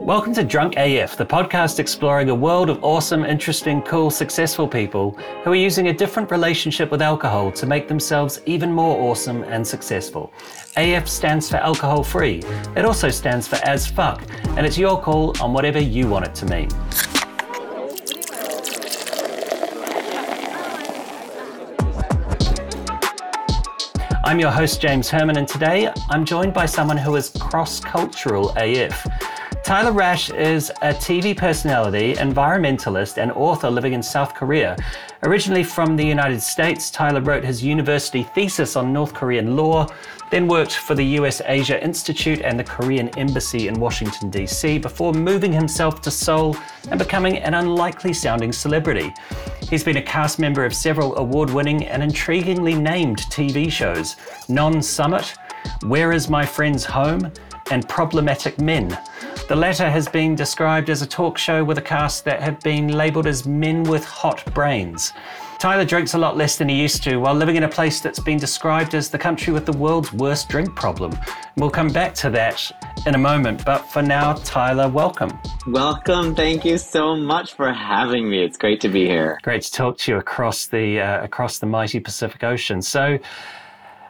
Welcome to Drunk AF, the podcast exploring a world of awesome, interesting, cool, successful people who are using a different relationship with alcohol to make themselves even more awesome and successful. AF stands for alcohol free. It also stands for as fuck, and it's your call on whatever you want it to mean. I'm your host, James Herman, and today I'm joined by someone who is cross cultural AF. Tyler Rasch is a TV personality, environmentalist, and author living in South Korea. Originally from the United States, Tyler wrote his university thesis on North Korean law, then worked for the US Asia Institute and the Korean Embassy in Washington, D.C., before moving himself to Seoul and becoming an unlikely sounding celebrity. He's been a cast member of several award winning and intriguingly named TV shows Non Summit, Where Is My Friend's Home, and Problematic Men. The latter has been described as a talk show with a cast that have been labelled as men with hot brains. Tyler drinks a lot less than he used to while living in a place that's been described as the country with the world's worst drink problem. We'll come back to that in a moment, but for now, Tyler, welcome. Welcome. Thank you so much for having me. It's great to be here. Great to talk to you across the uh, across the mighty Pacific Ocean. So,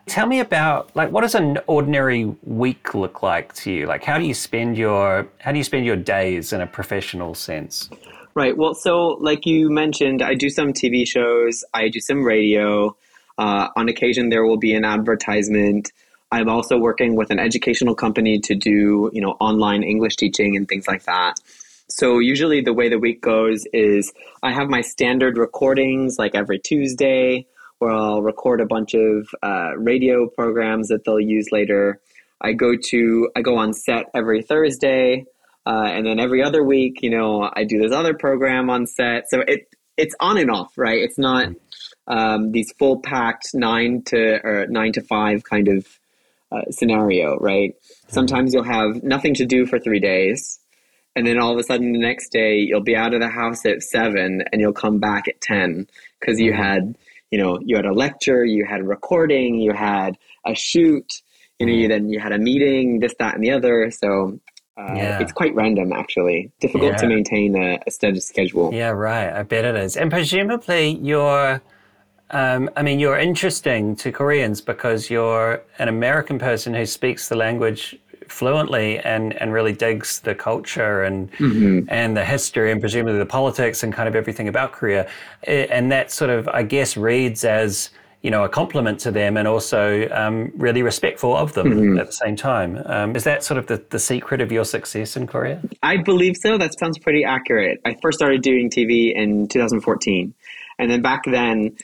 Tell me about like what does an ordinary week look like to you? Like how do you spend your how do you spend your days in a professional sense? Right. Well, so like you mentioned, I do some TV shows, I do some radio. Uh, on occasion, there will be an advertisement. I'm also working with an educational company to do you know online English teaching and things like that. So usually the way the week goes is I have my standard recordings like every Tuesday where I'll record a bunch of uh, radio programs that they'll use later. I go to I go on set every Thursday, uh, and then every other week, you know, I do this other program on set. So it it's on and off, right? It's not um, these full packed nine to or nine to five kind of uh, scenario, right? Sometimes you'll have nothing to do for three days, and then all of a sudden the next day you'll be out of the house at seven, and you'll come back at ten because you mm-hmm. had you know, you had a lecture, you had a recording, you had a shoot, you know, you, mm. then you had a meeting, this, that, and the other. So uh, yeah. it's quite random, actually. Difficult yeah. to maintain a, a steady schedule. Yeah, right. I bet it is. And presumably, you're. Um, I mean, you're interesting to Koreans because you're an American person who speaks the language fluently and, and really digs the culture and mm-hmm. and the history and presumably the politics and kind of everything about Korea. And that sort of, I guess, reads as you know a compliment to them and also um, really respectful of them mm-hmm. at the same time. Um, is that sort of the, the secret of your success in Korea? I believe so. That sounds pretty accurate. I first started doing TV in 2014, and then back then.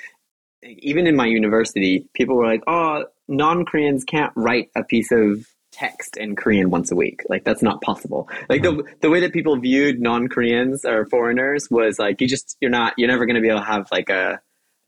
Even in my university, people were like, "Oh, non-Koreans can't write a piece of text in Korean once a week. Like that's not possible. Like mm-hmm. the the way that people viewed non-Koreans or foreigners was like you just you're not you're never going to be able to have like a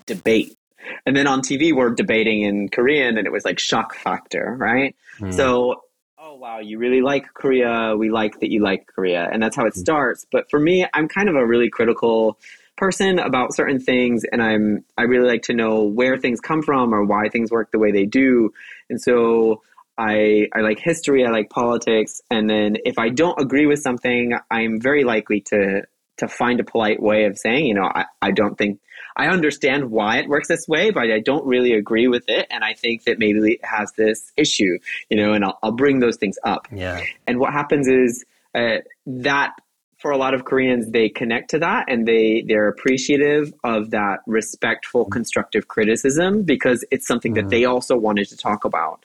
debate. And then on TV we're debating in Korean and it was like shock factor, right? Mm-hmm. So oh wow, you really like Korea. We like that you like Korea. And that's how it mm-hmm. starts. But for me, I'm kind of a really critical person about certain things and I'm I really like to know where things come from or why things work the way they do. And so I, I like history, I like politics, and then if I don't agree with something, I'm very likely to to find a polite way of saying, you know, I, I don't think I understand why it works this way, but I don't really agree with it, and I think that maybe it has this issue, you know, and I'll, I'll bring those things up. Yeah. And what happens is uh, that for a lot of Koreans, they connect to that and they they're appreciative of that respectful, constructive criticism because it's something mm. that they also wanted to talk about.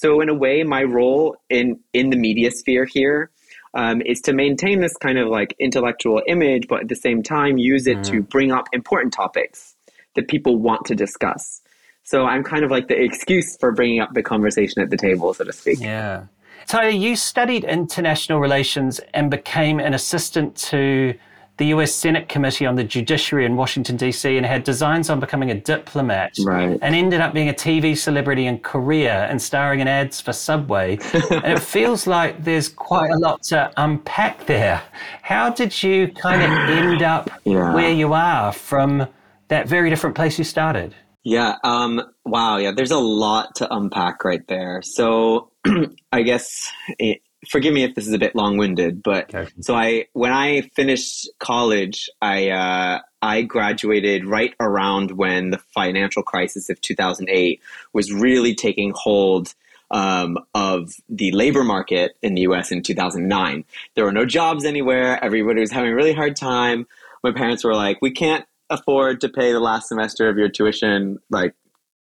So in a way, my role in in the media sphere here um, is to maintain this kind of like intellectual image, but at the same time use it mm. to bring up important topics that people want to discuss. So I'm kind of like the excuse for bringing up the conversation at the table, so to speak. Yeah. So you studied international relations and became an assistant to the US Senate Committee on the Judiciary in Washington, D.C., and had designs on becoming a diplomat. Right. And ended up being a TV celebrity in Korea and starring in ads for Subway. and it feels like there's quite a lot to unpack there. How did you kind of end up yeah. where you are from that very different place you started? Yeah. Um, wow. Yeah. There's a lot to unpack right there. So I guess forgive me if this is a bit long-winded, but Okay. so I when I finished college, I uh, I graduated right around when the financial crisis of 2008 was really taking hold um, of the labor market in the U.S. in 2009. There were no jobs anywhere. Everybody was having a really hard time. My parents were like, "We can't afford to pay the last semester of your tuition. Like,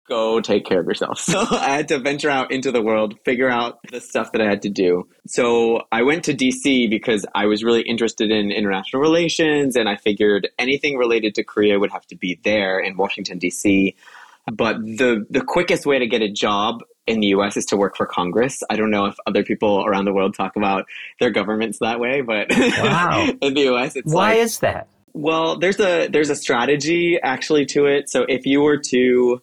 go take care of yourself. So I had to venture out into the world, figure out the stuff that I had to do. So I went to DC because I was really interested in international relations and I figured anything related to Korea would have to be there in Washington DC. But the the quickest way to get a job in the US is to work for Congress. I don't know if other people around the world talk about their governments that way, but Wow. in the US it's Why like is that? well, there's a there's a strategy actually to it. So if you were to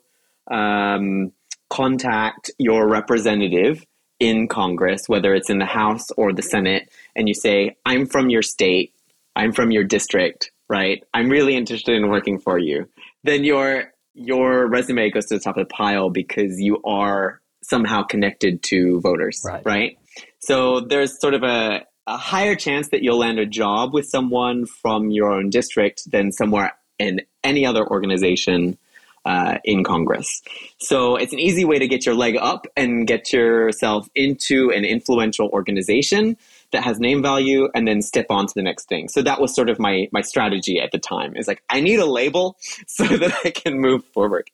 um, contact your representative in Congress, whether it's in the House or the Senate, and you say, "I'm from your state, I'm from your district, right? I'm really interested in working for you," then your your resume goes to the top of the pile because you are somehow connected to voters, Right. right? So there's sort of a, a higher chance that you'll land a job with someone from your own district than somewhere in any other organization uh, in Congress. So it's an easy way to get your leg up and get yourself into an influential organization that has name value and then step on to the next thing. So that was sort of my my strategy at the time. Is like I need a label so that I can move forward.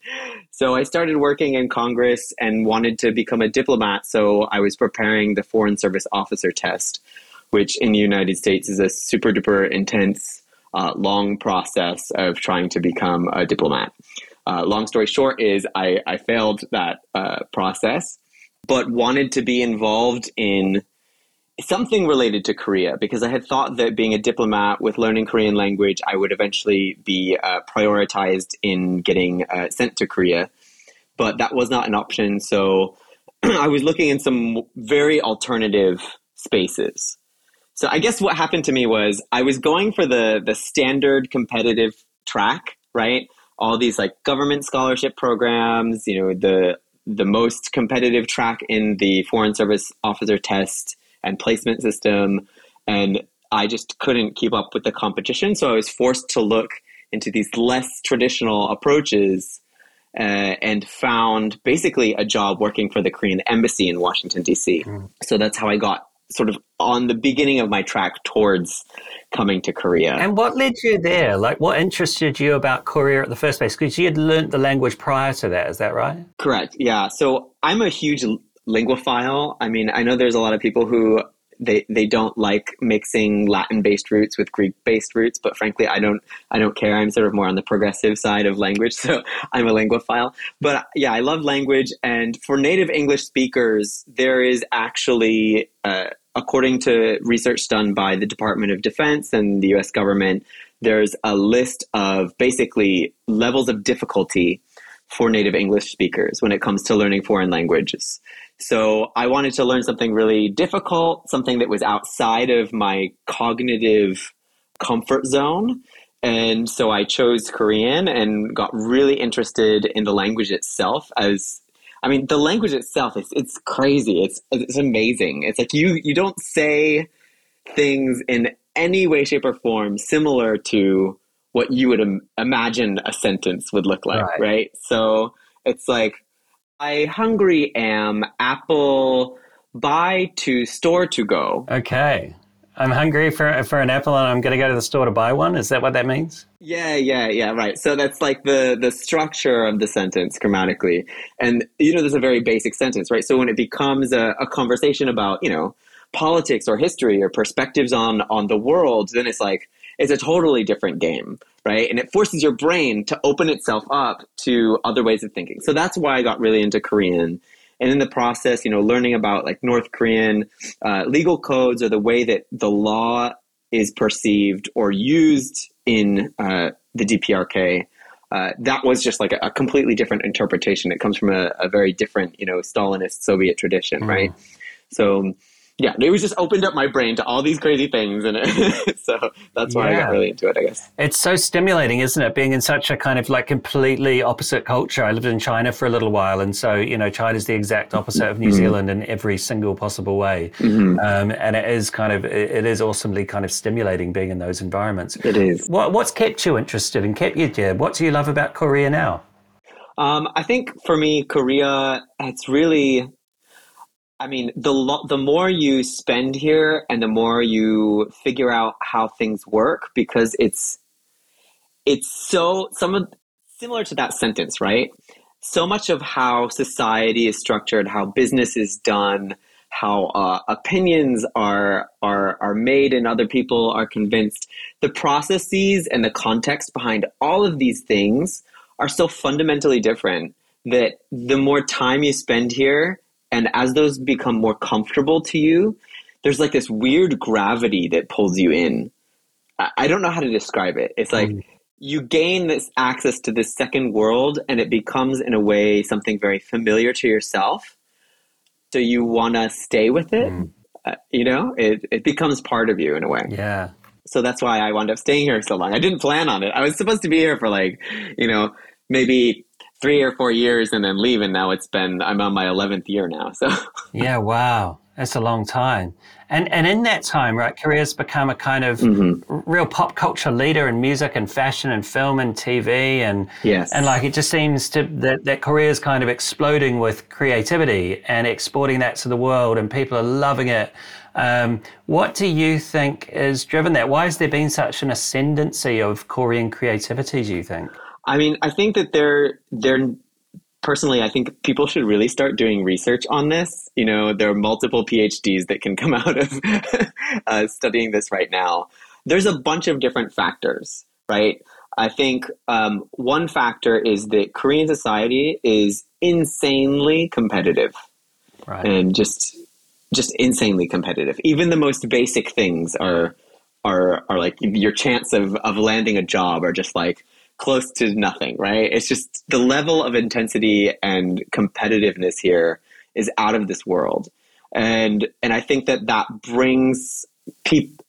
So I started working in Congress and wanted to become a diplomat. So I was preparing the Foreign Service Officer test, which in the United States is a super duper intense, uh, long process of trying to become a diplomat. Uh, long story short is I, I failed that uh, process, but wanted to be involved in something related to Korea because I had thought that being a diplomat with learning Korean language, I would eventually be uh, prioritized in getting uh, sent to Korea. But that was not an option. So I was looking in some very alternative spaces. So I guess what happened to me was I was going for the the standard competitive track, right? All these like government scholarship programs, you know, the the most competitive track in the foreign service officer test and placement system. And I just couldn't keep up with the competition, so I was forced to look into these less traditional approaches uh, and found basically a job working for the Korean embassy in Washington D.C. So that's how I got sort of on the beginning of my track towards coming to Korea. And what led you there? Like, what interested you about Korea at the first place? Because you had learned the language prior to that, is that right? Correct. Yeah. So I'm a huge linguophile. I mean, I know there's a lot of people who they they don't like mixing Latin based roots with Greek based roots, but frankly, I don't I don't care. I'm sort of more on the progressive side of language, so I'm a linguophile. But yeah, I love language, and for native English speakers, there is actually. Uh, According to research done by the Department of Defense and the US government, there's a list of basically levels of difficulty for native English speakers when it comes to learning foreign languages. So I wanted to learn something really difficult, something that was outside of my cognitive comfort zone. And so I chose Korean and got really interested in the language itself as I mean the language itself is it's crazy. It's it's amazing. It's like you you don't say things in any way shape or form similar to what you would Im- imagine a sentence would look like, Right. right? So it's like I hungry am apple buy to store to go. Okay. I'm hungry for, for an apple and I'm going to go to the store to buy one. Is that what that means? Yeah, yeah, yeah, right. So that's like the the structure of the sentence grammatically. And you know, there's a very basic sentence, right? So when it becomes a, a conversation about, you know, politics or history or perspectives on on the world, then it's like it's a totally different game, right? And it forces your brain to open itself up to other ways of thinking. So that's why I got really into Korean. And in the process, you know, learning about like North Korean uh, legal codes or the way that the law is perceived or used in uh, the DPRK, uh, that was just like a, a completely different interpretation. It comes from a, a very different, you know, Stalinist Soviet tradition, right? So, yeah, it was just opened up my brain to all these crazy things, and so that's why I got really into it. I guess. It's so stimulating, isn't it? Being in such a kind of like completely opposite culture. I lived in China for a little while, and so you know, China's the exact opposite of New Mm-hmm. Zealand in every single possible way. Um, and it is kind of it it is awesomely kind of stimulating being in those environments. It is. What what's kept you interested and kept you there? What do you love about Korea now? Um, I think for me, Korea, it's really, I mean, the lo- the more you spend here and the more you figure out how things work, because it's it's so some similar to that sentence, right? So much of how society is structured, how business is done, how uh, opinions are are are made, and other people are convinced. The processes and the context behind all of these things are so fundamentally different that the more time you spend here, and as those become more comfortable to you, there's like this weird gravity that pulls you in. I don't know how to describe it. It's like you gain this access to this second world, and it becomes, in a way, something very familiar to yourself. So you want to stay with it. Uh, you know, it, it becomes part of you in a way. Yeah. So that's why I wound up staying here so long. I didn't plan on it. I was supposed to be here for like, you know, maybe three or four years and then leave. And now it's been, I'm on my 11th year now. So Yeah, wow. That's a long time. And and in that time, right, Korea's become a kind of Mm-hmm. real pop culture leader in music and fashion and film and TV and Yes. and like it just seems to that that Korea's kind of exploding with creativity and exporting that to the world and people are loving it. Um, what do you think has driven that? Why has there been such an ascendancy of Korean creativity, do you think? I mean, I think that they're they're personally, I think people should really start doing research on this. You know, there are multiple PhDs that can come out of uh, studying this right now. There's a bunch of different factors, right? I think um, one factor is that Korean society is insanely competitive Right. and just just insanely competitive. Even the most basic things are are are like your chance of of landing a job are just like close to nothing, right? It's just the level of intensity and competitiveness here is out of this world. And and I think that that brings people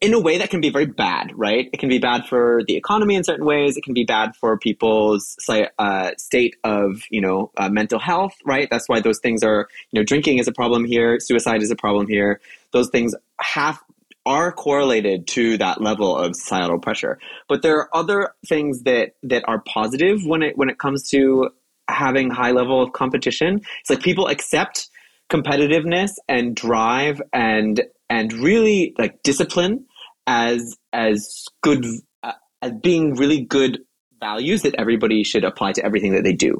in a way that can be very bad, right? It can be bad for the economy in certain ways. It can be bad for people's uh, state of, you know, uh, mental health, right? That's why those things are, you know, drinking is a problem here, suicide is a problem here. Those things have are correlated to that level of societal pressure. But there are other things that that are positive when it when it comes to having high level of competition. It's like people accept competitiveness and drive and and really like discipline as as good uh, as being really good values that everybody should apply to everything that they do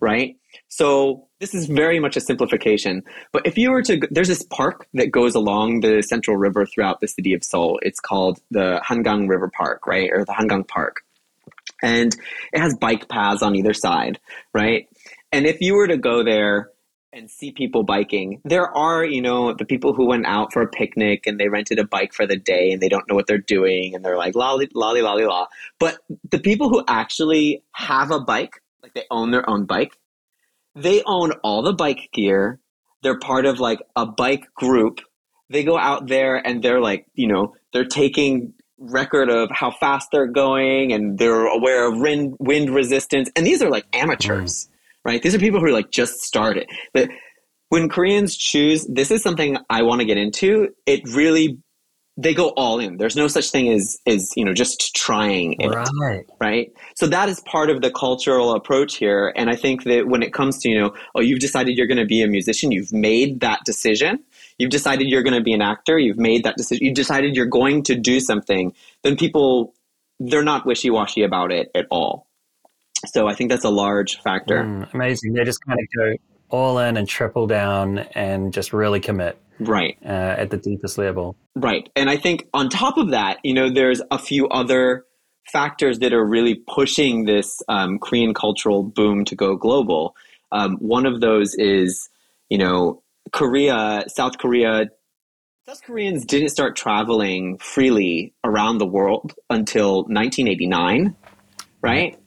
right so this is very much a simplification but if you were to there's this park that goes along the central river throughout the city of seoul it's called the hangang river park right or the hangang park and it has bike paths on either side right and if you were to go there and see people biking. There are, you know, the people who went out for a picnic and they rented a bike for the day and they don't know what they're doing and they're like lolly lolly lolly la. But the people who actually have a bike, like they own their own bike, they own all the bike gear. They're part of like a bike group. They go out there and they're like, you know, they're taking record of how fast they're going and they're aware of wind wind resistance. And these are like amateurs mm. right? These are people who are like just started. But when Koreans choose, this is something I want to get into. It really, they go all in. There's no such thing as is you know just trying it, Right. right? So that is part of the cultural approach here. And I think that when it comes to you know, oh, you've decided you're going to be a musician, you've made that decision. You've decided you're going to be an actor. You've made that decision. You've decided you're going to do something. Then people, they're not wishy washy about it at all. So I think that's a large factor. Mm, amazing. They just kind of go all in and triple down and just really commit Right. uh, at the deepest level. Right. And I think on top of that, you know, there's a few other factors that are really pushing this um, Korean cultural boom to go global. Um, one of those is, you know, Korea, South Korea. South Koreans didn't start traveling freely around the world until 1989, right?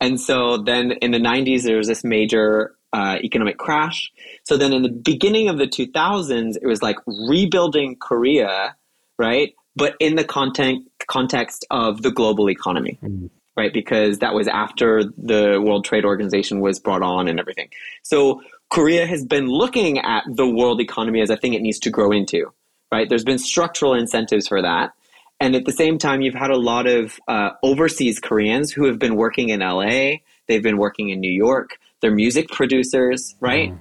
And so then in the 90s, there was this major uh, economic crash. So then in the beginning of the 2000s, it was like rebuilding Korea, right? But in the content, context of the global economy. Mm right? Because that was after the World Trade Organization was brought on and everything. So Korea has been looking at the world economy as a thing it needs to grow into, right? There's been structural incentives for that. And at the same time, you've had a lot of uh, overseas Koreans who have been working in LA, they've been working in New York, they're music producers, right? Mm.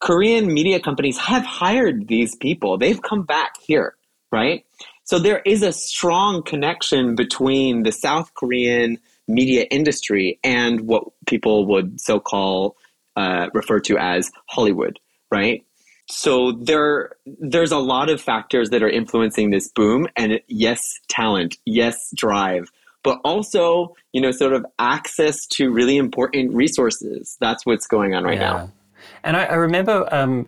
Korean media companies have hired these people. They've come back here, right? So there is a strong connection between the South Korean media industry and what people would so call uh, refer to as Hollywood, right? So there, there's a lot of factors that are influencing this boom, and yes, talent, yes, drive, but also, you know, sort of access to really important resources. That's what's going on right yeah. now. And I, I remember um,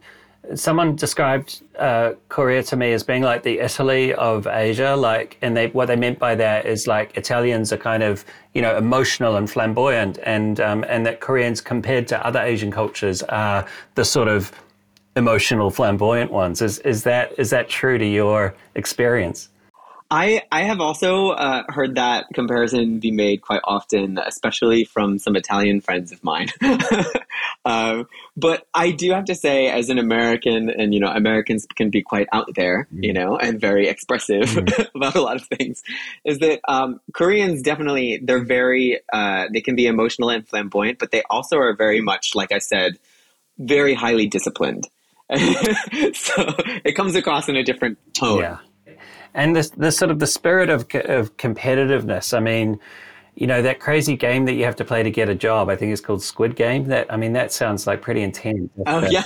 someone described uh, Korea to me as being like the Italy of Asia. Like, and they what they meant by that is like Italians are kind of you know emotional and flamboyant, and um, and that Koreans compared to other Asian cultures are the sort of emotional, flamboyant ones. Is is that is that true to your experience? I, I have also uh, heard that comparison be made quite often, especially from some Italian friends of mine. um, but I do have to say, as an American, and you know, Americans can be quite out there, mm. you know, and very expressive mm. about a lot of things. Is that um, Koreans definitely they're very uh, they can be emotional and flamboyant, but they also are very much, like I said, very highly disciplined. so it comes across in a different tone. Yeah and this the sort of the spirit of of competitiveness. I mean, you know that crazy game that you have to play to get a job. I think it's called Squid Game. That I mean, that sounds like pretty intense. Oh yeah,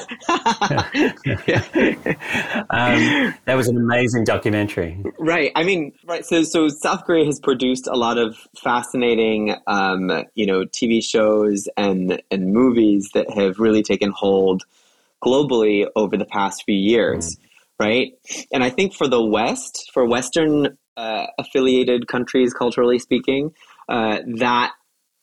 um, that was an amazing documentary. Right. I mean, right. So so South Korea has produced a lot of fascinating, um, you know, TV shows and and movies that have really taken hold globally over the past few years. Mm right? And I think for the West, for Western uh, affiliated countries, culturally speaking, uh, that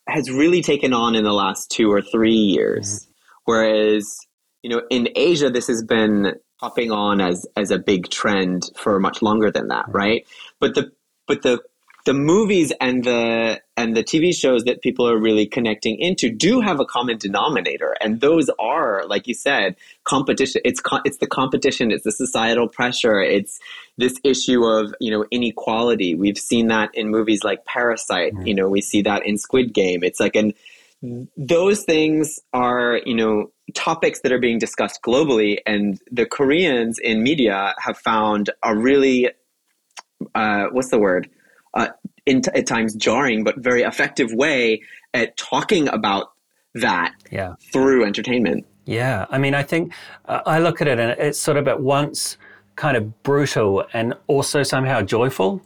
has really taken on in the last two or three years. Mm-hmm. Whereas, you know, in Asia, this has been popping on as as a big trend for much longer than that, mm-hmm. right? But the but the the movies and the and the TV shows that people are really connecting into do have a common denominator, and those are, like you said, competition. It's co- it's the competition. It's the societal pressure. It's this issue of you know inequality. We've seen that in movies like Parasite. Mm-hmm. You know, we see that in Squid Game. It's like an those things are you know topics that are being discussed globally, and the Koreans in media have found a really uh, what's the word in t- at times jarring but very effective way at talking about that yeah. through entertainment. Yeah, I mean, I think uh, I look at it and it's sort of at once kind of brutal and also somehow joyful.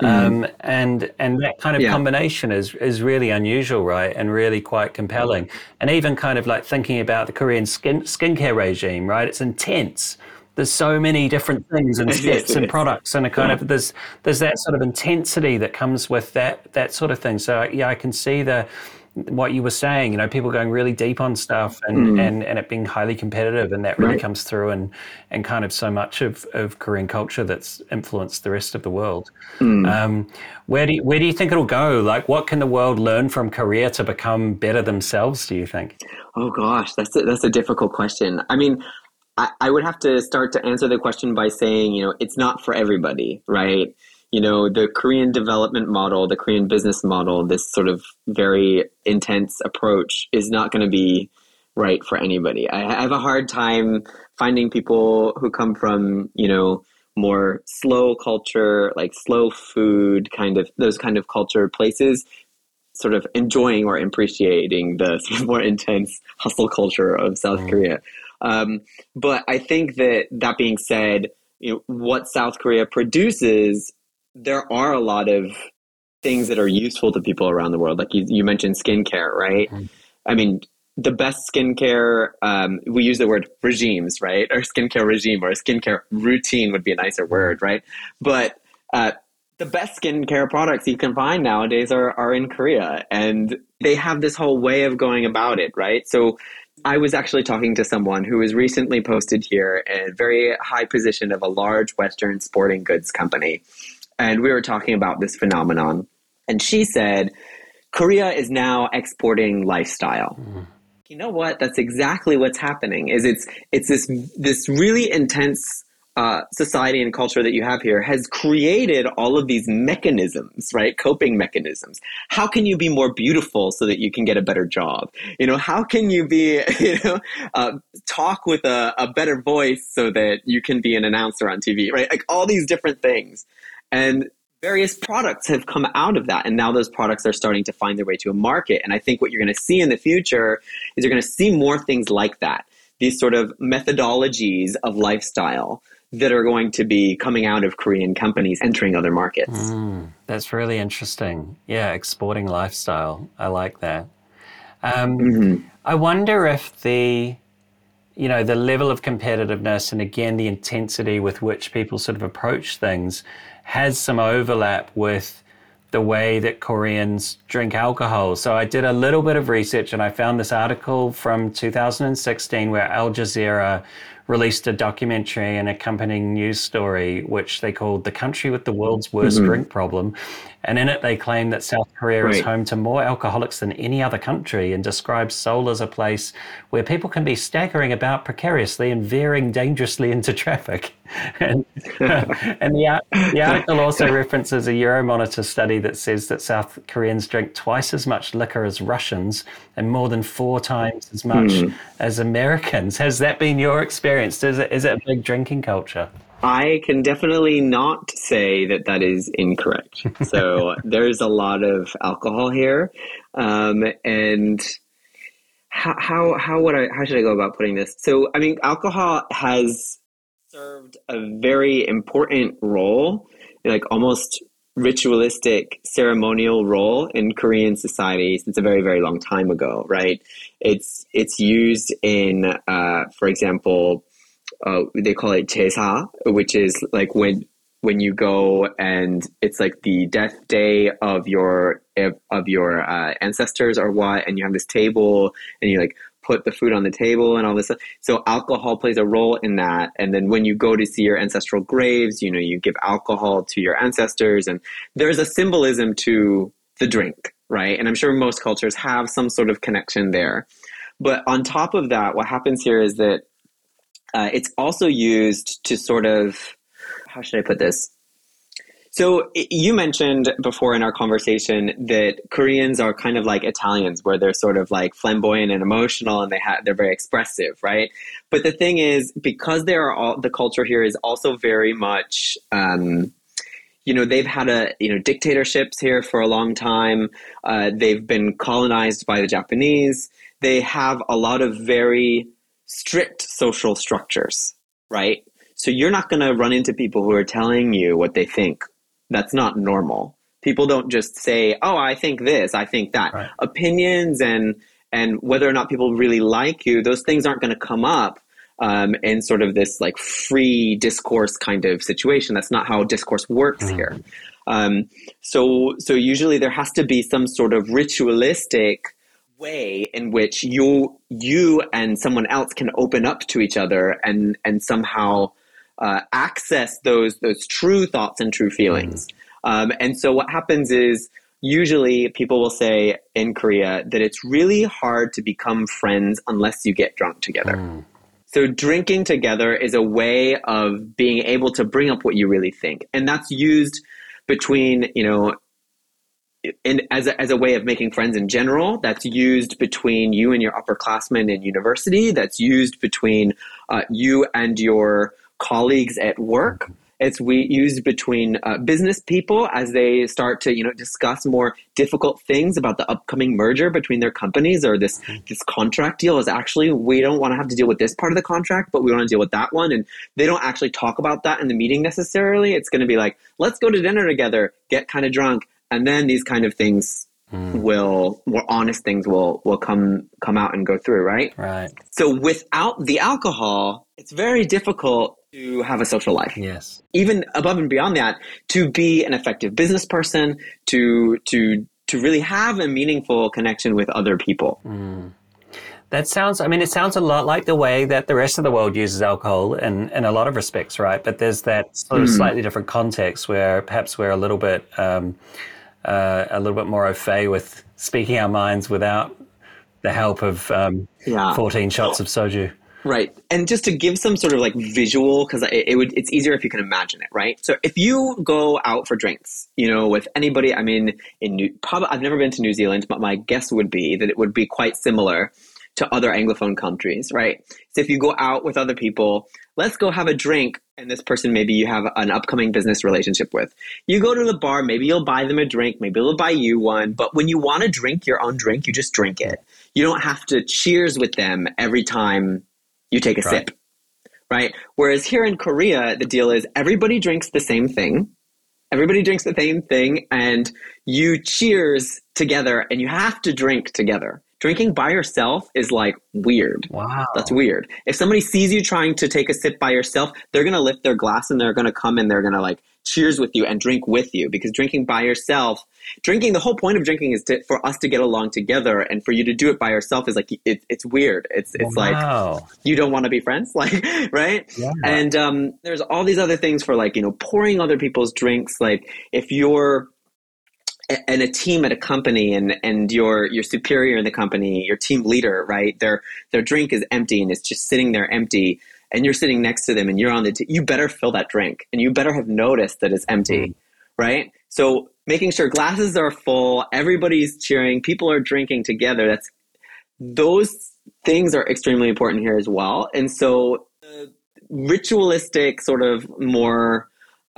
Mm-hmm. Um, and and that kind of yeah. combination is is really unusual, right? And really quite compelling. And even kind of like thinking about the Korean skin skincare regime, right? It's intense there's so many different things and steps and products and a kind of there's there's that sort of intensity that comes with that that sort of thing. So yeah, I can see the what you were saying, you know, people going really deep on stuff and, mm. and, and it being highly competitive and that really right. comes through and, and kind of so much of, of Korean culture that's influenced the rest of the world. Mm. Um, where do you, where do you think it'll go? Like what can the world learn from Korea to become better themselves, do you think? Oh gosh, that's a, that's a difficult question. I mean, I, I would have to start to answer the question by saying, you know, it's not for everybody, right? You know, the Korean development model, the Korean business model, this sort of very intense approach is not going to be right for anybody. I have a hard time finding people who come from, you know, more slow culture, like slow food kind of those kind of culture places, sort of enjoying or appreciating the sort of more intense hustle culture of South mm. Korea. Um, but I think that that being said, you know, what South Korea produces, there are a lot of things that are useful to people around the world. Like you, you mentioned skincare, right? Mm. I mean, the best skincare, um, we use the word regimes, right? Or skincare regime or skincare routine would be a nicer word, right? But uh, the best skincare products you can find nowadays are, are in Korea and they have this whole way of going about it, right? So I was actually talking to someone who was recently posted here in a very high position of a large Western sporting goods company. And we were talking about this phenomenon. And she said, Korea is now exporting lifestyle. Mm. You know what? That's exactly what's happening. Is it's it's this this really intense uh, society and culture that you have here has created all of these mechanisms, right? Coping mechanisms. How can you be more beautiful so that you can get a better job? You know, how can you be, you know, uh, talk with a, a better voice so that you can be an announcer on TV, right? Like all these different things. And various products have come out of that and now those products are starting to find their way to a market and i think what you're going to see in the future is you're going to see more things like that these sort of methodologies of lifestyle that are going to be coming out of Korean companies entering other markets. Mm, that's really interesting. Yeah, exporting lifestyle. I like that. Um, mm-hmm. I wonder if the you know the level of competitiveness and again the intensity with which people sort of approach things has some overlap with the way that Koreans drink alcohol. So I did a little bit of research and I found this article from 2016 where Al Jazeera released a documentary and accompanying news story, which they called The Country with the World's Worst mm-hmm. Drink Problem. And in it, they claim that South Korea right. is home to more alcoholics than any other country and describes Seoul as a place where people can be staggering about precariously and veering dangerously into traffic. and, and the, the article also references a Euromonitor study that says that South Koreans drink twice as much liquor as Russians and more than four times as much mm. as Americans. Has that been your experience? Is it, is it a big drinking culture? I can definitely not say that that is incorrect. so there's a lot of alcohol here, um, and how, how how would I how should I go about putting this? So I mean, alcohol has served a very important role, like almost ritualistic ceremonial role in Korean society since a very very long time ago. Right? It's it's used in, uh, for example uh, they call it 제사, which is like when when you go and it's like the death day of your of your uh, ancestors or what, and you have this table and you like put the food on the table and all this stuff. So alcohol plays a role in that. And then when you go to see your ancestral graves, you know, you give alcohol to your ancestors, and there's a symbolism to the drink, right? And I'm sure most cultures have some sort of connection there. But on top of that, what happens here is that uh, it's also used to sort of, how should I put this? So you mentioned before in our conversation that Koreans are kind of like Italians, where they're sort of like flamboyant and emotional, and they have they're very expressive, right? But the thing is, because they are all the culture here is also very much, um, you know, they've had a you know dictatorships here for a long time. Uh, they've been colonized by the Japanese. They have a lot of very strict social structures, right? So you're not going to run into people who are telling you what they think. That's not normal. People don't just say, "Oh, I think this, I think that." Right. Opinions and and whether or not people really like you, those things aren't going to come up um, in sort of this like free discourse kind of situation. That's not how discourse works mm. here. Um, so so usually there has to be some sort of ritualistic way in which you you and someone else can open up to each other and and somehow uh, access those those true thoughts and true feelings. Mm. Um, and so what happens is usually people will say in Korea that it's really hard to become friends unless you get drunk together. Mm. So drinking together is a way of being able to bring up what you really think, and that's used between you know in, as, a, as a way of making friends in general that's used between you and your upperclassmen in university. That's used between uh, you and your colleagues at work. It's we used between uh, business people as they start to you know discuss more difficult things about the upcoming merger between their companies or this this contract deal is actually we don't want to have to deal with this part of the contract but we want to deal with that one. And they don't actually talk about that in the meeting necessarily. It's going to be like let's go to dinner together get kind of drunk and then these kind of things mm. will more honest things will will come come out and go through right right so without the alcohol it's very difficult to have a social life yes even above and beyond that to be an effective business person to to to really have a meaningful connection with other people mm. That sounds, I mean, it sounds a lot like the way that the rest of the world uses alcohol in, in a lot of respects, right? But there's that sort of mm. slightly different context where perhaps we're a little bit, um, uh, a little bit more au fait with speaking our minds without the help of um, yeah. 14 shots of soju. Right. And just to give some sort of like visual, because it, it, would, it's easier if you can imagine it, right? So if you go out for drinks, you know, with anybody, I mean, in New, probably, I've never been to New Zealand, but my guess would be that it would be quite similar to other Anglophone countries, right? So if you go out with other people, let's go have a drink, and this person maybe you have an upcoming business relationship with. You go to the bar, maybe you'll buy them a drink, maybe they'll buy you one, but when you want to drink your own drink, you just drink it. You don't have to cheers with them every time you take a right. sip, right? Whereas here in Korea, the deal is everybody drinks the same thing. Everybody drinks the same thing and you cheers together and you have to drink together. Drinking by yourself is like weird. Wow. That's weird. If somebody sees you trying to take a sip by yourself, they're going to lift their glass and they're going to come and they're going to like cheers with you and drink with you because drinking by yourself drinking the whole point of drinking is to, for us to get along together and for you to do it by yourself is like it, it's weird it's it's wow. like you don't want to be friends like right yeah. and um, there's all these other things for like you know pouring other people's drinks like if you're and a team at a company and and your your superior in the company your team leader right their their drink is empty and it's just sitting there empty and you're sitting next to them and you're on the t- you better fill that drink and you better have noticed that it's empty mm. right so making sure glasses are full everybody's cheering people are drinking together that's those things are extremely important here as well and so the ritualistic sort of more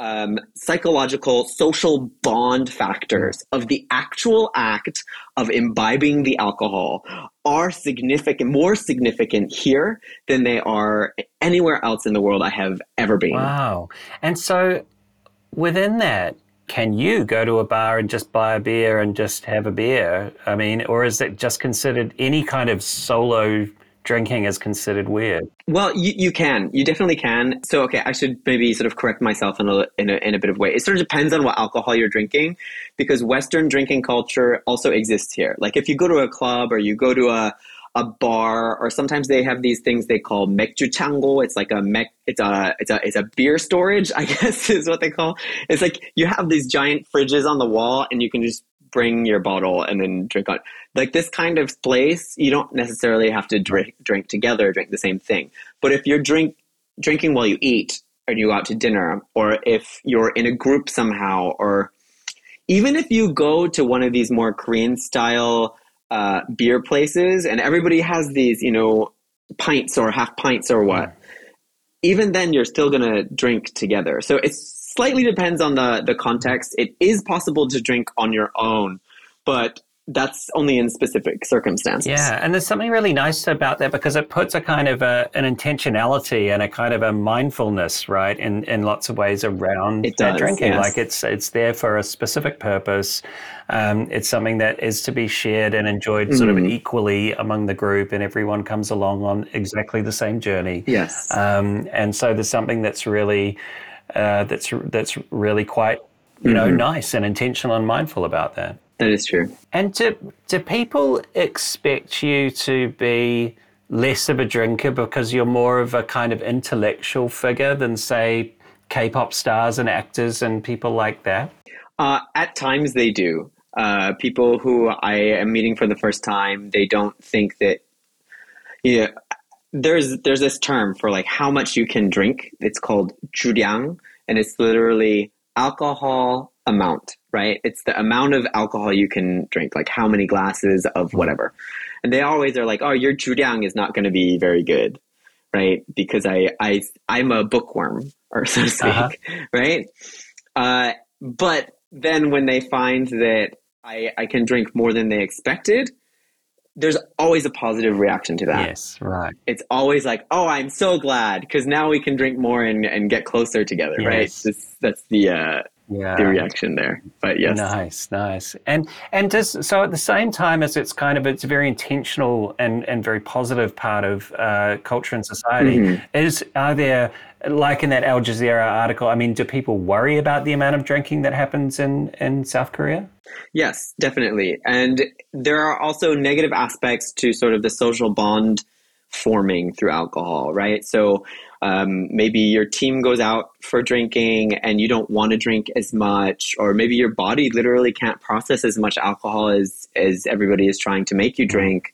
um, psychological social bond factors of the actual act of imbibing the alcohol are significant, more significant here than they are anywhere else in the world I have ever been. Wow. And so within that, can you go to a bar and just buy a beer and just have a beer? I mean, or is it just considered any kind of solo drinking is considered weird. Well, you, you can. You definitely can. So, okay, I should maybe sort of correct myself in a, in a, in a bit of way. It sort of depends on what alcohol you're drinking because Western drinking culture also exists here. Like if you go to a club or you go to a, a bar or sometimes they have these things they call mekju chango. It's like a mek, it's a, it's a, it's a beer storage, I guess is what they call. It's like you have these giant fridges on the wall and you can just bring your bottle and then drink on. Like this kind of place you don't necessarily have to drink drink together drink the same thing. But if you're drink drinking while you eat or you go out to dinner or if you're in a group somehow or even if you go to one of these more korean style uh, beer places and everybody has these you know pints or half pints or what even then you're still going to drink together. So it's slightly depends on the the context. It is possible to drink on your own, but that's only in specific circumstances. Yeah, and there's something really nice about that because it puts a kind of a, an intentionality and a kind of a mindfulness, right, in, in lots of ways around it does, drinking. Yes. Like it's it's there for a specific purpose. Um, it's something that is to be shared and enjoyed mm-hmm. sort of mm-hmm. equally among the group, and everyone comes along on exactly the same journey. Yes, um, and so there's something that's really uh, that's that's really quite you know mm-hmm. nice and intentional and mindful about that. That is true. And do do people expect you to be less of a drinker because you're more of a kind of intellectual figure than say K-pop stars and actors and people like that? Uh, at times they do. Uh, people who I am meeting for the first time, they don't think that. Yeah, there's there's this term for like how much you can drink. It's called 주량, and it's literally alcohol amount, right? It's the amount of alcohol you can drink, like how many glasses of mm-hmm. whatever. And they always are like, oh, your 주량 is not going to be very good, right? Because I I I'm a bookworm, or so to speak, uh-huh. right? Uh, but then when they find that I, I can drink more than they expected, there's always a positive reaction to that. Yes, right. It's always like, oh, I'm so glad because now we can drink more and, and get closer together, yes. right? This, that's the uh, yeah. the reaction there. But yes, nice, nice. And and just so at the same time as it's kind of it's a very intentional and and very positive part of uh, culture and society. Mm-hmm. Is are there like in that Al Jazeera article, I mean, do people worry about the amount of drinking that happens in, in South Korea? Yes, definitely. And there are also negative aspects to sort of the social bond forming through alcohol, right? So um, maybe your team goes out for drinking and you don't want to drink as much, or maybe your body literally can't process as much alcohol as as everybody is trying to make you drink,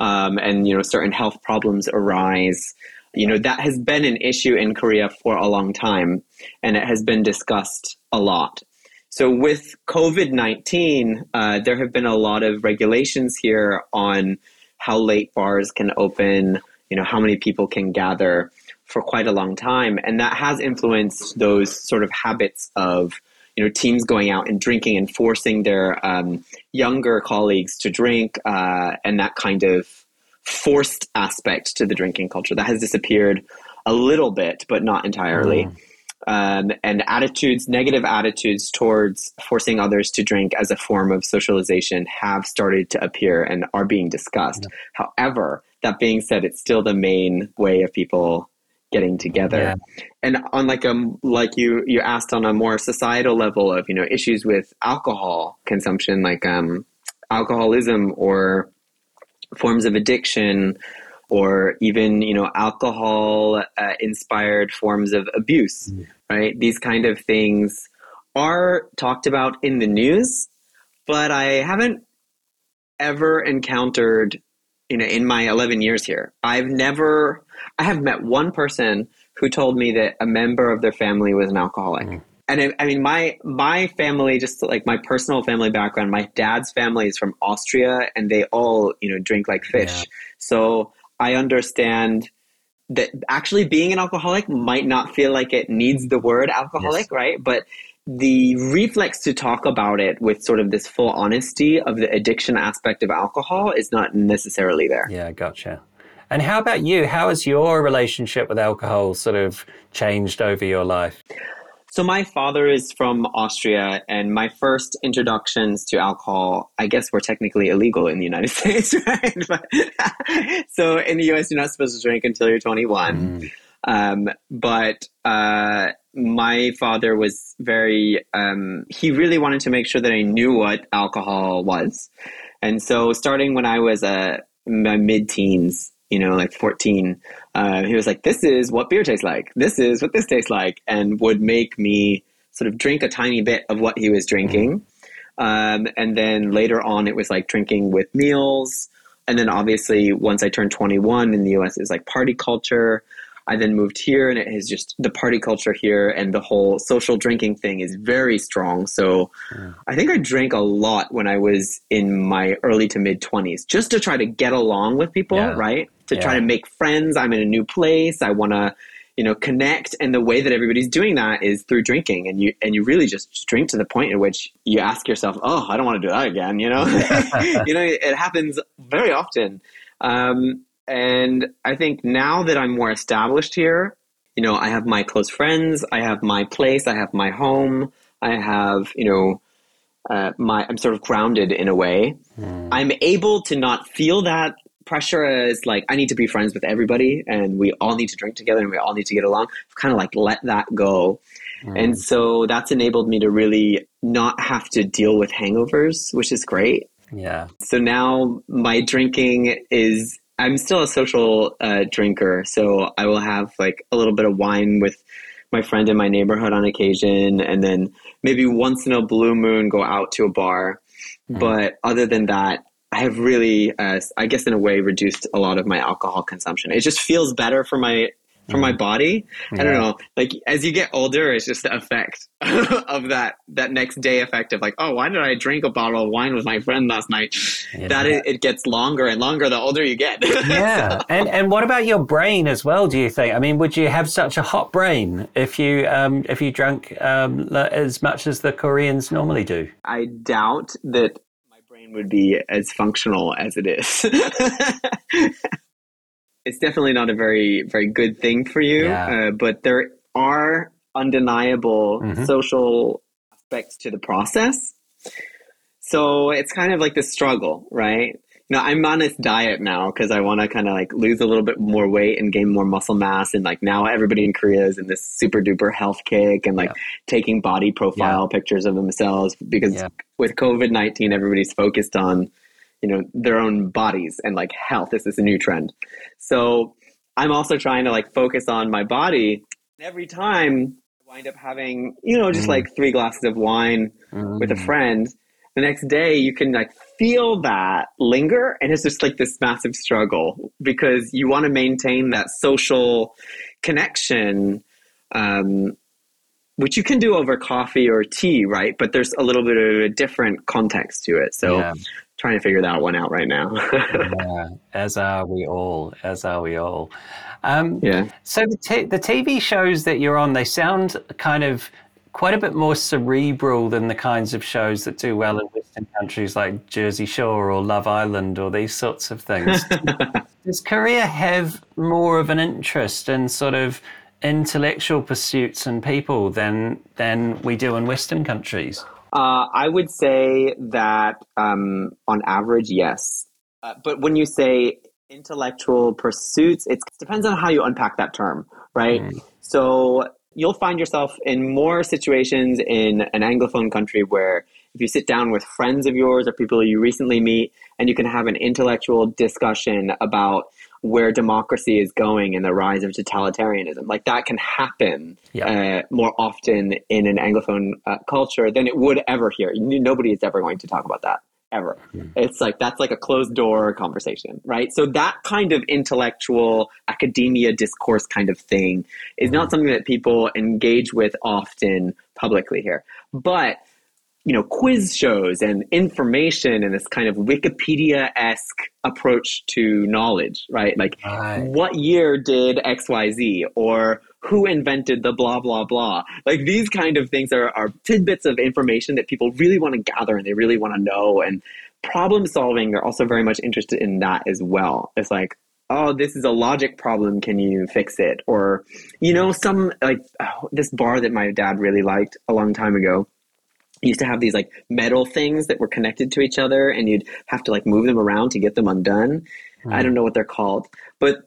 um, and you know certain health problems arise. You know that has been an issue in Korea for a long time, and it has been discussed a lot. So with COVID nineteen, uh, there have been a lot of regulations here on how late bars can open. You know how many people can gather for quite a long time, and that has influenced those sort of habits of you know teams going out and drinking and forcing their um, younger colleagues to drink, uh, and that kind of forced aspect to the drinking culture that has disappeared a little bit, but not entirely. Mm. Um, and attitudes, negative attitudes towards forcing others to drink as a form of socialization have started to appear and are being discussed. Yeah. However, that being said, it's still the main way of people getting together. Yeah. And on like a um, like you you asked on a more societal level of you know issues with alcohol consumption, like um, alcoholism or forms of addiction, or even you know alcohol uh, inspired forms of abuse. Mm. Right, these kind of things are talked about in the news, but I haven't ever encountered you know in my 11 years here i've never I have met one person who told me that a member of their family was an alcoholic. Mm. And I, I mean, my my family, just like my personal family background, my dad's family is from Austria, and they all you know drink like fish. Yeah. So I understand that actually being an alcoholic might not feel like it needs the word alcoholic, yes. right? But the reflex to talk about it with sort of this full honesty of the addiction aspect of alcohol is not necessarily there. Yeah, gotcha. And how about you? How has your relationship with alcohol sort of changed over your life? So my father is from Austria, and my first introductions to alcohol, I guess, were technically illegal in the United States, right? But, so in the U.S., you're not supposed to drink until you're 21. Mm. Um, but uh, my father was very, um, he really wanted to make sure that I knew what alcohol was. And so starting when I was a my mid teens, you know, like 14, uh, he was like, this is what beer tastes like. This is what this tastes like. And would make me sort of drink a tiny bit of what he was drinking. Um, and then later on, it was like drinking with meals. And then obviously, once I turned 21 in the US, it was like party culture. I then moved here, and it is just the party culture here and the whole social drinking thing is very strong. So yeah. I think I drank a lot when I was in my early to mid 20s just to try to get along with people, yeah. right? To yeah. try to make friends. I'm in a new place. I want to you know connect and the way that everybody's doing that is through drinking and you and you really just drink to the point in which you ask yourself oh i don't want to do that again you know you know it happens very often um, and I think now that I'm more established here, you know, I have my close friends, I have my place, I have my home, I have, you know, uh, my I'm sort of grounded in a way. Mm. I'm able to not feel that pressure as like I need to be friends with everybody and we all need to drink together and we all need to get along. I've kind of like let that go. Mm. And so that's enabled me to really not have to deal with hangovers, which is great. Yeah. So now my drinking is I'm still a social uh, drinker, so I will have like a little bit of wine with my friend in my neighborhood on occasion, and then maybe once in a blue moon go out to a bar. Mm. But other than that, I have really, uh, I guess, in a way, reduced a lot of my alcohol consumption. It just feels better for my for my mm. body. Yeah. I don't know. Like as you get older, it's just the effect of that that next day effect of like, oh, why did I drink a bottle of wine with my friend last night? Yeah. That it, it, gets longer and longer the older you get. yeah, so. and and what about your brain as well? Do you think? I mean, would you have such a hot brain if you um, if you drank um, as much as the Koreans normally do? I doubt that brain would be as functional as it is it's definitely not a very very good thing for you. Yeah. Uh, but there are undeniable mm-hmm. social aspects to the process. So it's kind of like the struggle, right? Know, I'm on this diet now because I want to kind of like lose a little bit more weight and gain more muscle mass. And like now everybody in Korea is in this super duper health kick and like yeah. taking body profile yeah. pictures of themselves because yeah. with COVID 19, everybody's focused on, you know, their own bodies and like health. This is a new trend. So I'm also trying to like focus on my body. Every time I wind up having, you know, just mm. like three glasses of wine mm. with a mm. friend the next day you can like feel that linger and it's just like this massive struggle because you want to maintain that social connection um, which you can do over coffee or tea right? But there's a little bit of a different context to it. So yeah. trying to figure that one out right now. Yeah, as are we all as are we all. Um, yeah. so the, t- the tv shows that you're on they sound kind of quite a bit more cerebral than the kinds of shows that do well in Western countries like Jersey Shore or Love Island or these sorts of things. Does Korea have more of an interest in sort of intellectual pursuits and people than than we do in Western countries? Uh, I would say that um, on average, yes. Uh, but when you say intellectual pursuits, it depends on how you unpack that term, right? Mm. So you'll find yourself in more situations in an Anglophone country where if you sit down with friends of yours or people you recently meet and you can have an intellectual discussion about where democracy is going and the rise of totalitarianism, like that can happen yeah. uh, more often in an Anglophone uh, culture than it would ever here. Nobody is ever going to talk about that ever. Mm-hmm. It's like that's like a closed door conversation, right? So that kind of intellectual academia discourse kind of thing is not hmm. something that people engage with often publicly here. But you know, quiz shows and information and this kind of Wikipedia esque approach to knowledge, right? Like, right. what year did XYZ or who invented the blah, blah, blah? Like, these kind of things are, are tidbits of information that people really want to gather and they really want to know. And problem solving they're also very much interested in that as well. It's like, oh, this is a logic problem. Can you fix it? Or, you know, some like oh, this bar that my dad really liked a long time ago used to have these like metal things that were connected to each other and you'd have to like move them around to get them undone. Mm. I don't know what they're called, but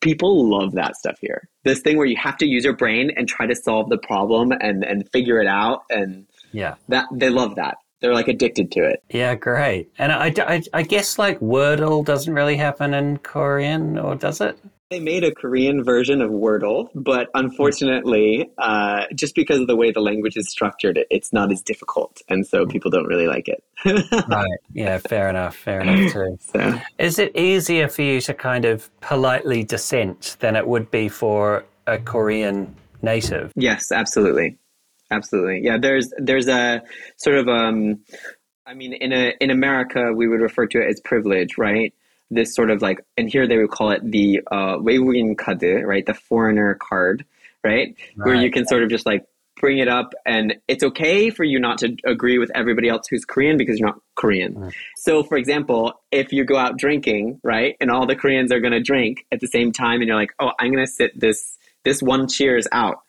people love that stuff here. This thing where you have to use your brain and try to solve the problem and and figure it out and yeah. That they love that. They're like addicted to it. Yeah, great. And I, I, I guess like Wordle doesn't really happen in Korean, or does it? They made a Korean version of Wordle, but unfortunately, uh, just because of the way the language is structured, it's not as difficult, and so people don't really like it. right? Yeah, fair enough. Fair enough too. So. Is it easier for you to kind of politely dissent than it would be for a Korean native? Yes, absolutely, absolutely. Yeah, there's there's a sort of um, I mean, in a in America, we would refer to it as privilege, right? this sort of like, and here they would call it the uh, Weiwin Kade, right? The foreigner card, right? right? Where you can sort of just like bring it up and it's okay for you not to agree with everybody else who's Korean because you're not Korean. Right. So, for example, if you go out drinking, right, and all the Koreans are going to drink at the same time and you're like, oh, I'm going to sit this, this one cheers out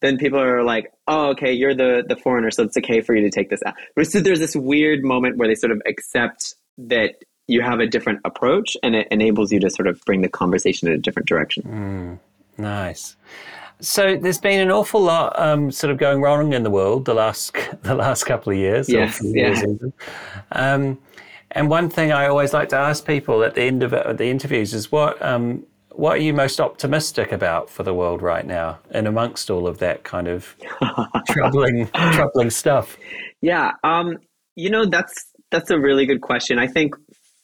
then people are like, "Oh, okay, you're the the foreigner, so it's okay for you to take this out." So there's this weird moment where they sort of accept that you have a different approach and it enables you to sort of bring the conversation in a different direction. Mm, nice. So there's been an awful lot um, sort of going wrong in the world the last the last couple of years. Yes, yeah. Um, and one thing I always like to ask people at the end of the interviews is what um, what are you most optimistic about for the world right now, and amongst all of that kind of troubling troubling stuff? Yeah, um, you know that's that's a really good question. I think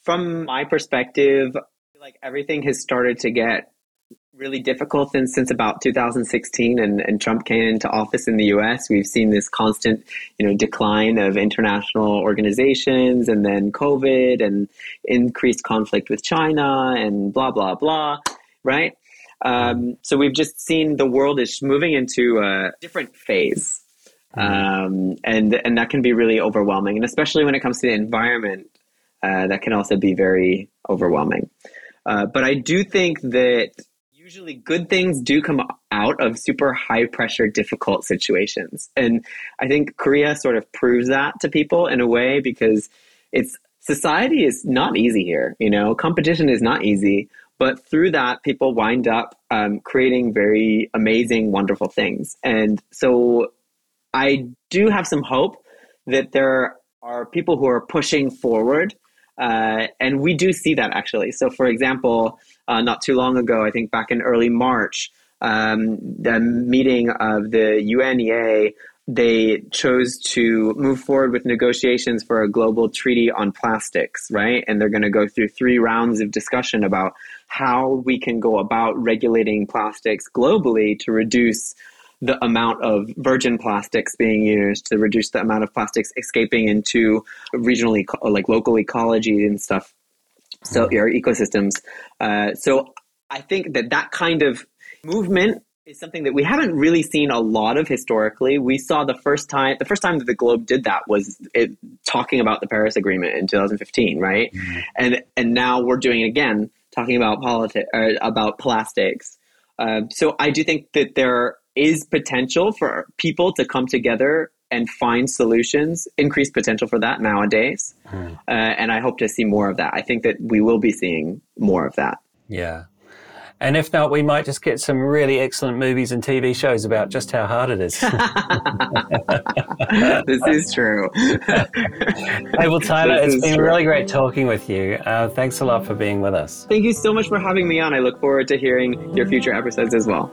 from my perspective, like everything has started to get really difficult since, since about 2016 and, and Trump came into office in the US. We've seen this constant, you know, decline of international organizations and then COVID and increased conflict with China and blah, blah, blah, right? Um, so we've just seen the world is moving into a different phase. Mm-hmm. Um, and, and that can be really overwhelming. And especially when it comes to the environment, uh, that can also be very overwhelming. Uh, but I do think that usually good things do come out of super high pressure, difficult situations. And I think Korea sort of proves that to people in a way because it's society is not easy here. You know, competition is not easy, but through that, people wind up um, creating very amazing, wonderful things. And so I do have some hope that there are people who are pushing forward. Uh, and we do see that actually. So, for example, uh, not too long ago, I think back in early March, um, the meeting of the UNEA they chose to move forward with negotiations for a global treaty on plastics, right? And they're going to go through three rounds of discussion about how we can go about regulating plastics globally to reduce the amount of virgin plastics being used, to reduce the amount of plastics escaping into regionally, like local ecology and stuff. So, mm-hmm. our ecosystems. Uh, so, I think that that kind of movement is something that we haven't really seen a lot of historically. We saw the first time the first time that the Globe did that was it, talking about the Paris Agreement in 2015, right? Mm-hmm. And and now we're doing it again, talking about politics about plastics. Uh, so I do think that there is potential for people to come together and find solutions. Increased potential for that nowadays, mm-hmm. uh, and I hope to see more of that. I think that we will be seeing more of that. Yeah. And if not, we might just get some really excellent movies and TV shows about just how hard it is. this is true. hey, well, Tyler, this it's been true. really great talking with you. Uh, thanks a lot for being with us. Thank you so much for having me on. I look forward to hearing your future episodes as well.